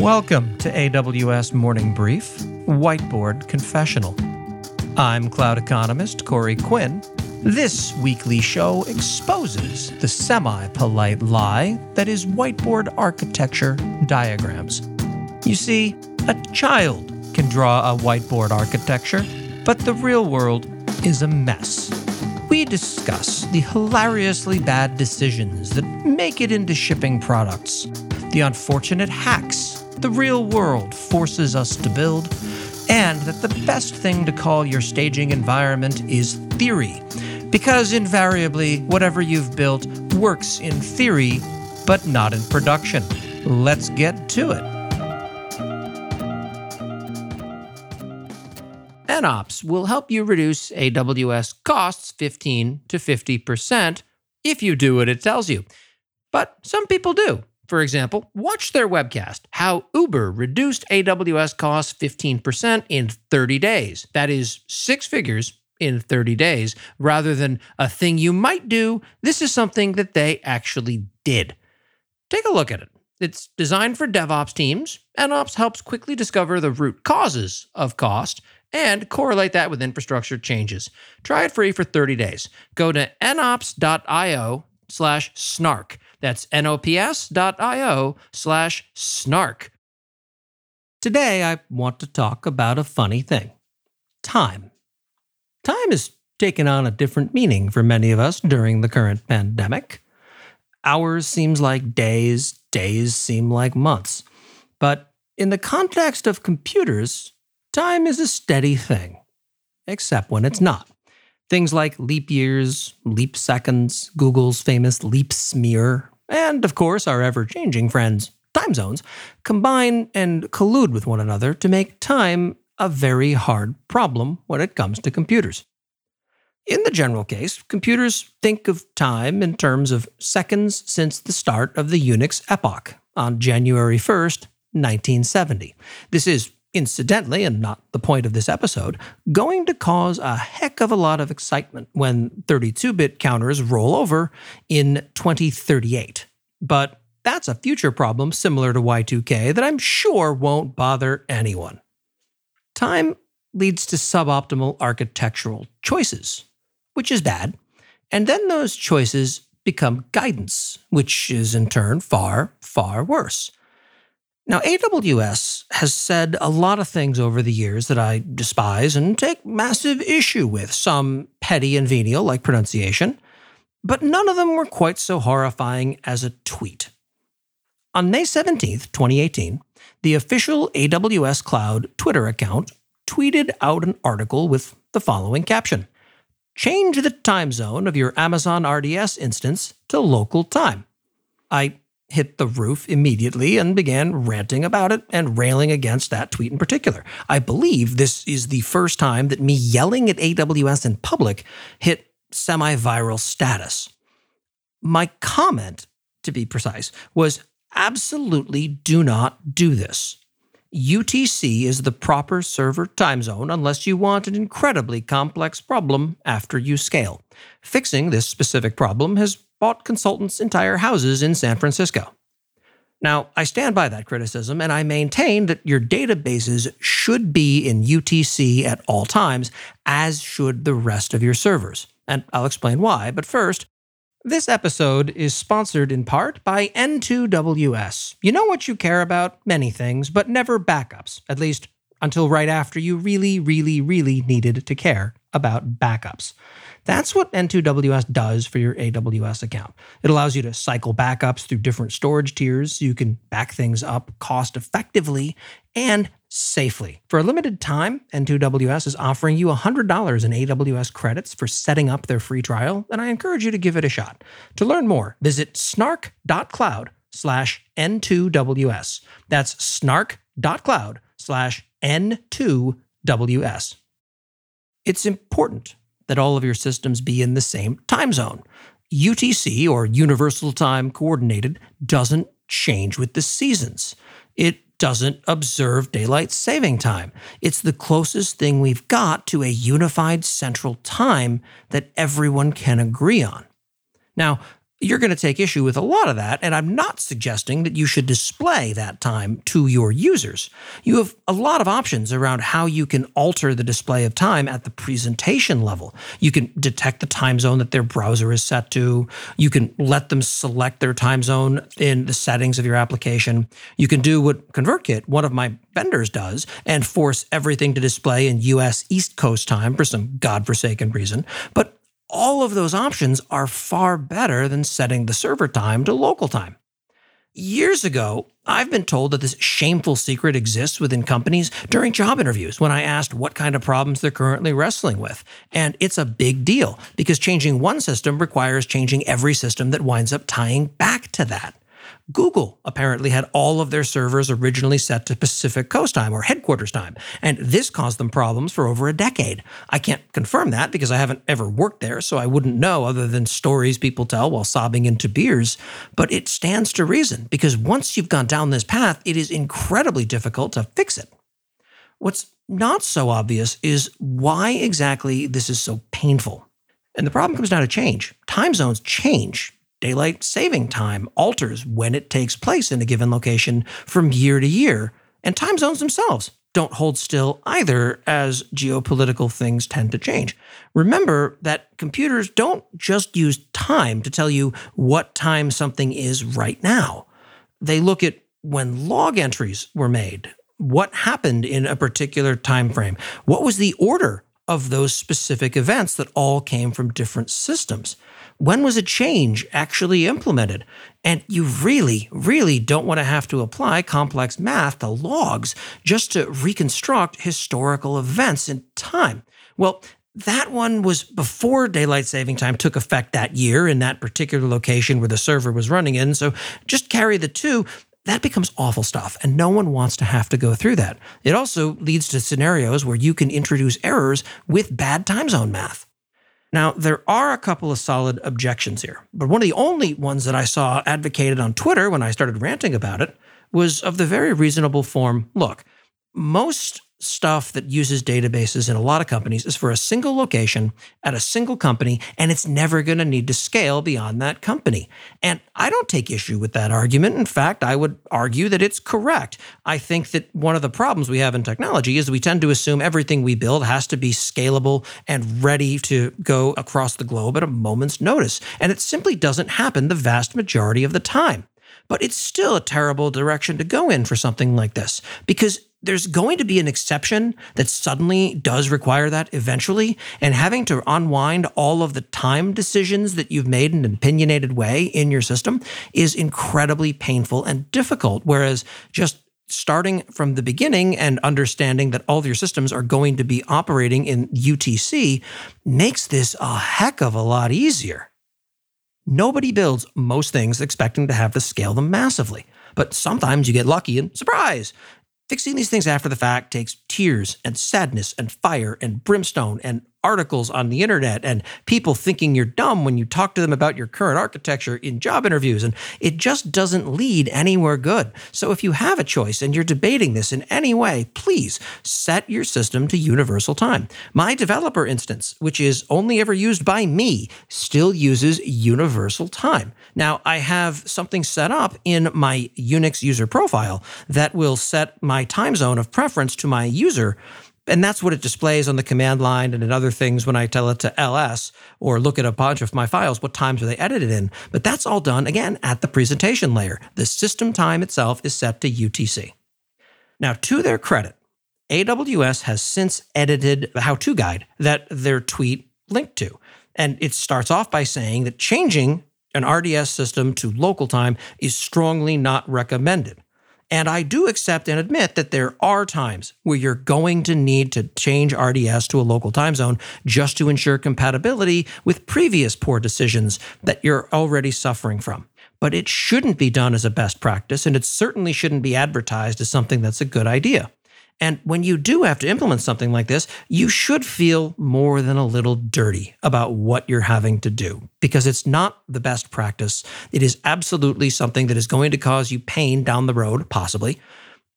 Welcome to AWS Morning Brief, Whiteboard Confessional. I'm cloud economist Corey Quinn. This weekly show exposes the semi polite lie that is whiteboard architecture diagrams. You see, a child can draw a whiteboard architecture, but the real world is a mess. We discuss the hilariously bad decisions that make it into shipping products, the unfortunate hacks the real world forces us to build, and that the best thing to call your staging environment is theory, because invariably, whatever you've built works in theory, but not in production. Let's get to it. NOps will help you reduce AWS costs 15 to 50% if you do what it tells you. But some people do. For example, watch their webcast, How Uber Reduced AWS Costs 15% in 30 Days. That is six figures in 30 days, rather than a thing you might do. This is something that they actually did. Take a look at it. It's designed for DevOps teams. NOps helps quickly discover the root causes of cost and correlate that with infrastructure changes. Try it free for 30 days. Go to nops.io slash snark. That's nops.io slash snark. Today, I want to talk about a funny thing time. Time has taken on a different meaning for many of us during the current pandemic. Hours seems like days, days seem like months. But in the context of computers, time is a steady thing, except when it's not. Things like leap years, leap seconds, Google's famous leap smear, and of course our ever changing friends, time zones, combine and collude with one another to make time a very hard problem when it comes to computers. In the general case, computers think of time in terms of seconds since the start of the Unix epoch on January 1st, 1970. This is incidentally, and not the point of this episode, going to cause a heck of a lot of excitement when 32 bit counters roll over in 2038. But that's a future problem similar to Y2K that I'm sure won't bother anyone. Time leads to suboptimal architectural choices, which is bad. And then those choices become guidance, which is in turn far, far worse. Now, AWS has said a lot of things over the years that I despise and take massive issue with, some petty and venial, like pronunciation, but none of them were quite so horrifying as a tweet. On May 17, 2018, the official AWS Cloud Twitter account tweeted out an article with the following caption Change the time zone of your Amazon RDS instance to local time. I hit the roof immediately and began ranting about it and railing against that tweet in particular. I believe this is the first time that me yelling at AWS in public hit semi viral status. My comment, to be precise, was absolutely do not do this. UTC is the proper server time zone unless you want an incredibly complex problem after you scale. Fixing this specific problem has bought consultants entire houses in San Francisco. Now, I stand by that criticism and I maintain that your databases should be in UTC at all times, as should the rest of your servers. And I'll explain why. But first, this episode is sponsored in part by N2WS. You know what you care about? Many things, but never backups, at least until right after you really, really, really needed to care about backups. That's what N2WS does for your AWS account. It allows you to cycle backups through different storage tiers so you can back things up cost effectively and safely. For a limited time, N2WS is offering you $100 in AWS credits for setting up their free trial, and I encourage you to give it a shot. To learn more, visit snark.cloud slash N2WS. That's snark.cloud slash N2WS. It's important that all of your systems be in the same time zone. UTC, or Universal Time Coordinated, doesn't change with the seasons. It doesn't observe daylight saving time. It's the closest thing we've got to a unified central time that everyone can agree on. Now, you're going to take issue with a lot of that. And I'm not suggesting that you should display that time to your users. You have a lot of options around how you can alter the display of time at the presentation level. You can detect the time zone that their browser is set to. You can let them select their time zone in the settings of your application. You can do what ConvertKit, one of my vendors, does and force everything to display in US East Coast time for some godforsaken reason. But all of those options are far better than setting the server time to local time. Years ago, I've been told that this shameful secret exists within companies during job interviews when I asked what kind of problems they're currently wrestling with. And it's a big deal because changing one system requires changing every system that winds up tying back to that. Google apparently had all of their servers originally set to Pacific Coast time or headquarters time, and this caused them problems for over a decade. I can't confirm that because I haven't ever worked there, so I wouldn't know other than stories people tell while sobbing into beers. But it stands to reason because once you've gone down this path, it is incredibly difficult to fix it. What's not so obvious is why exactly this is so painful. And the problem comes down to change. Time zones change daylight saving time alters when it takes place in a given location from year to year, and time zones themselves don't hold still either as geopolitical things tend to change. Remember that computers don't just use time to tell you what time something is right now. They look at when log entries were made, what happened in a particular time frame, what was the order of those specific events that all came from different systems when was a change actually implemented? And you really, really don't want to have to apply complex math to logs just to reconstruct historical events in time. Well, that one was before daylight saving time took effect that year in that particular location where the server was running in. So just carry the two. That becomes awful stuff, and no one wants to have to go through that. It also leads to scenarios where you can introduce errors with bad time zone math. Now, there are a couple of solid objections here, but one of the only ones that I saw advocated on Twitter when I started ranting about it was of the very reasonable form look, most stuff that uses databases in a lot of companies is for a single location at a single company, and it's never going to need to scale beyond that company. And I don't take issue with that argument. In fact, I would argue that it's correct. I think that one of the problems we have in technology is we tend to assume everything we build has to be scalable and ready to go across the globe at a moment's notice. And it simply doesn't happen the vast majority of the time. But it's still a terrible direction to go in for something like this because there's going to be an exception that suddenly does require that eventually. And having to unwind all of the time decisions that you've made in an opinionated way in your system is incredibly painful and difficult. Whereas just starting from the beginning and understanding that all of your systems are going to be operating in UTC makes this a heck of a lot easier. Nobody builds most things expecting to have to scale them massively. But sometimes you get lucky and surprise, Fixing these things after the fact takes tears and sadness and fire and brimstone and articles on the internet and people thinking you're dumb when you talk to them about your current architecture in job interviews. And it just doesn't lead anywhere good. So if you have a choice and you're debating this in any way, please set your system to universal time. My developer instance, which is only ever used by me, still uses universal time. Now, I have something set up in my Unix user profile that will set my time zone of preference to my user and that's what it displays on the command line and in other things when I tell it to ls or look at a bunch of my files, what times are they edited in? But that's all done again at the presentation layer. The system time itself is set to UTC. Now, to their credit, AWS has since edited the how to guide that their tweet linked to. And it starts off by saying that changing an RDS system to local time is strongly not recommended. And I do accept and admit that there are times where you're going to need to change RDS to a local time zone just to ensure compatibility with previous poor decisions that you're already suffering from. But it shouldn't be done as a best practice, and it certainly shouldn't be advertised as something that's a good idea. And when you do have to implement something like this, you should feel more than a little dirty about what you're having to do because it's not the best practice. It is absolutely something that is going to cause you pain down the road, possibly.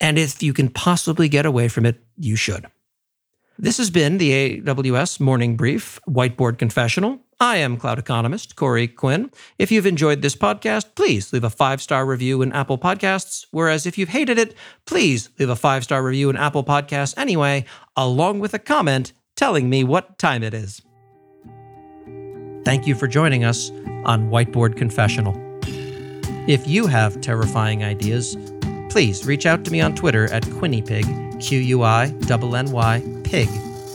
And if you can possibly get away from it, you should. This has been the AWS Morning Brief Whiteboard Confessional. I am cloud economist Corey Quinn. If you've enjoyed this podcast, please leave a five star review in Apple Podcasts. Whereas if you've hated it, please leave a five star review in Apple Podcasts anyway, along with a comment telling me what time it is. Thank you for joining us on Whiteboard Confessional. If you have terrifying ideas, please reach out to me on Twitter at QuinnyPig, Q U I N N Y Pig,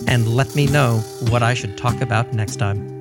and let me know what I should talk about next time.